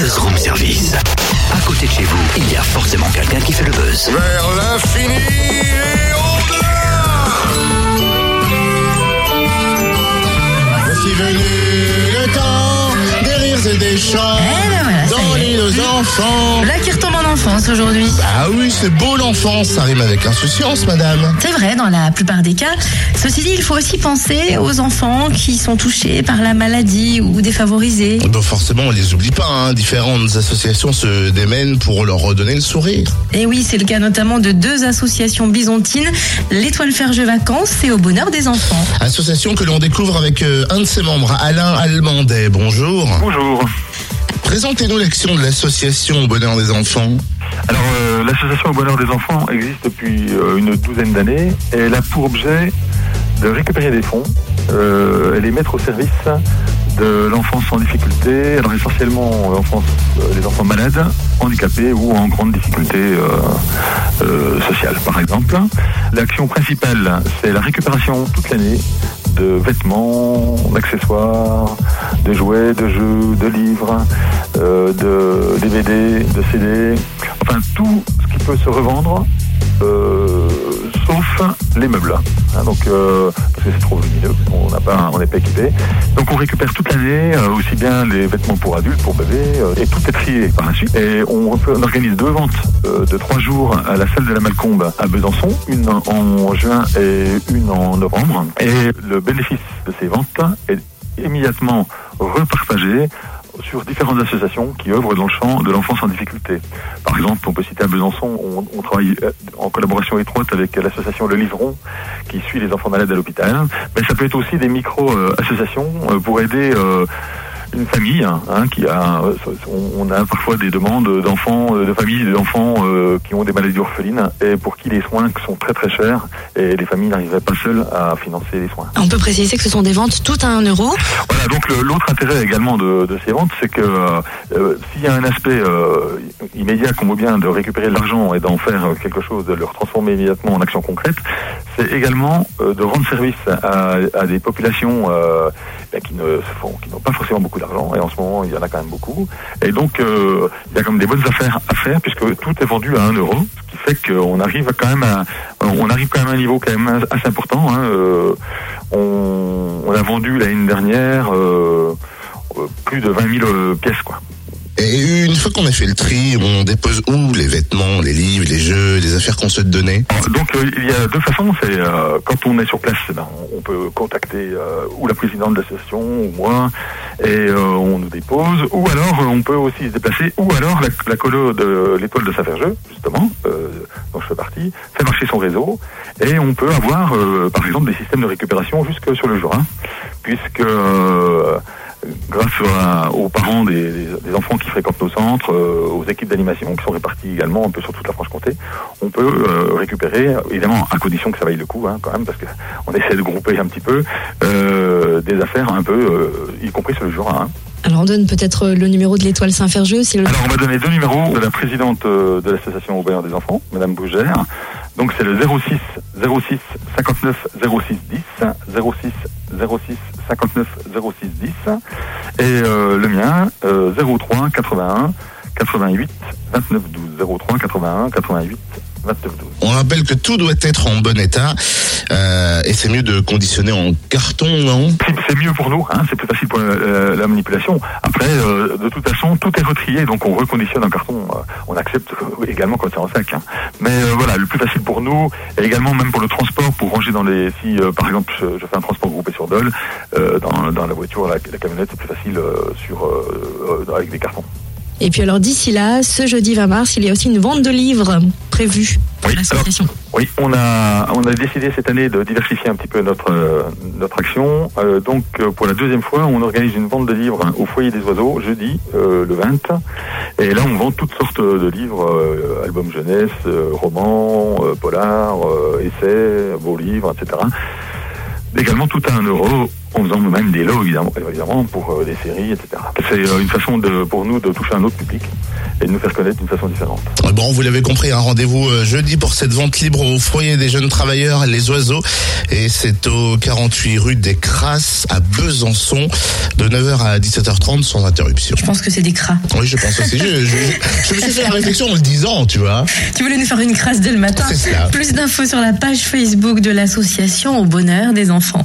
Buzz Room Service. À côté de chez vous, il y a forcément quelqu'un qui fait le buzz. Vers l'infini enfants. Là qui retombe en enfance aujourd'hui. Ah oui, c'est beau l'enfance, ça rime avec insouciance, madame. C'est vrai dans la plupart des cas. Ceci dit, il faut aussi penser aux enfants qui sont touchés par la maladie ou défavorisés. Bon, forcément, on les oublie pas, hein. différentes associations se démènent pour leur redonner le sourire. Et oui, c'est le cas notamment de deux associations byzantines, l'Étoile Ferge Vacances et Au Bonheur des Enfants. Association que l'on découvre avec euh, un de ses membres, Alain Almandet. Bonjour. Bonjour. Présentez-nous l'action de l'association au bonheur des enfants. Alors, euh, l'association au bonheur des enfants existe depuis euh, une douzaine d'années elle a pour objet de récupérer des fonds et les mettre au service de l'enfance en difficulté, alors essentiellement euh, les enfants malades, handicapés ou en grande difficulté sociale, par exemple. L'action principale, c'est la récupération toute l'année de vêtements, d'accessoires, de jouets, de jeux, de livres, euh, de DVD, de CD, enfin tout ce qui peut se revendre, euh, sauf les meubles. Hein, euh, parce que c'est trop lumineux, on n'est pas équipé. Donc on récupère toute l'année euh, aussi bien les vêtements pour adultes, pour bébés, euh, et tout est trié par la suite. Et on, on organise deux ventes de trois jours à la salle de la Malcombe à Besançon, une en juin et une en novembre. Et le bénéfice de ces ventes est immédiatement repartagé sur différentes associations qui œuvrent dans le champ de l'enfance en difficulté. Par exemple, on peut citer à Besançon, on, on travaille euh, en collaboration étroite avec l'association Le Livron qui suit les enfants malades à l'hôpital. Mais ça peut être aussi des micro-associations pour aider euh, une famille hein, hein, qui a, euh, on, a parfois des demandes d'enfants, euh, de familles, d'enfants euh, qui ont des maladies orphelines et pour qui les soins sont très très chers et les familles n'arriveraient pas seules à financer les soins. On peut préciser que ce sont des ventes toutes à 1 euro. Voilà, donc l'autre intérêt également de, de ces ventes, c'est que euh, euh, s'il y a un aspect euh, immédiat qu'on veut bien de récupérer de l'argent et d'en faire quelque chose, de le transformer immédiatement en action concrète, c'est également euh, de rendre service à, à des populations qui ne font, qui n'ont pas forcément beaucoup d'argent, et en ce moment il y en a quand même beaucoup. Et donc euh, il y a comme des bonnes affaires à faire puisque tout est vendu à 1 euro, ce qui fait qu'on arrive quand même à, on arrive quand même à un niveau quand même assez important. Hein, euh, on, on a vendu l'année dernière euh, euh, plus de 20 000 euh, pièces, quoi. Et une fois qu'on a fait le tri, on dépose où les vêtements, les livres, les jeux, les affaires qu'on souhaite donner? Donc euh, il y a deux façons. C'est euh, quand on est sur place, eh ben, on, peut contacter euh, ou la présidente de l'association ou moi, et euh, on nous dépose. Ou alors euh, on peut aussi se déplacer. Ou alors la, la colo de l'étoile de Saint-Ferjeux, justement, dont je fais partie, fait marcher son réseau, et on peut avoir, par exemple, des systèmes de récupération jusque sur le Jura, puisque grâce à- aux parents des, enfants qui fréquentent nos centres, euh, aux équipes d'animation qui sont réparties également un peu sur toute la Franche-Comté, on peut euh, récupérer, évidemment à condition que ça vaille le coup hein, quand même, parce que on essaie de grouper un petit peu euh, des affaires un peu, euh, y compris sur le Jura. hein. Alors on donne peut-être le numéro de l'étoile Saint-Ferjeux si le... Alors on m'a donné deux numéros de la présidente de l'association au bonheur des enfants, Madame Bougère. Donc c'est le 06 06 59 06 10 06 06 59 06 10 et euh, le mien euh, 03 81 88 29 12 03 81 88 29 12. On rappelle que tout doit être en bon état euh, et c'est mieux de conditionner en carton, non? C'est- mieux pour nous, hein, c'est plus facile pour la, la manipulation. Après, euh, de toute façon, tout est retrié, donc on reconditionne un carton. euh, on accepte euh, également quand c'est en sac. hein. Mais euh, voilà, le plus facile pour nous, et également même pour le transport, pour ranger dans les... Si, euh, par exemple, je, je fais un transport groupé sur Dole, euh, dans, dans la voiture, la, la camionnette, c'est plus facile euh, sur, euh, euh, avec des cartons. Et puis alors d'ici là, ce jeudi 20 mars, il y a aussi une vente de livres prévue pour Oui, l'association. Oui, on a on a décidé cette année de diversifier un petit peu notre euh, notre action. Euh, donc euh, pour la deuxième fois, on organise une vente de livres au foyer des oiseaux jeudi euh, le 20. Et là, on vend toutes sortes de livres, albums jeunesse, romans, polars, essais, beaux livres, etc. Également tout à un euro en faisant nous-mêmes des lots, évidemment, évidemment pour euh, des séries, etc. C'est euh, une façon de, pour nous de toucher un autre public et de nous faire connaître d'une façon différente. Bon, vous l'avez compris, un rendez-vous euh, jeudi pour cette vente libre au foyer des jeunes travailleurs, les oiseaux. Et c'est au 48 rue des Crasses à Besançon, de 9h à 17h30 sans interruption. Je pense que c'est des cras. Oui, je pense aussi. Je, je, je me suis fait la réflexion en le disant, tu vois. Tu voulais nous faire une crasse dès le matin. Plus d'infos sur la page Facebook de l'association au bonheur des enfants.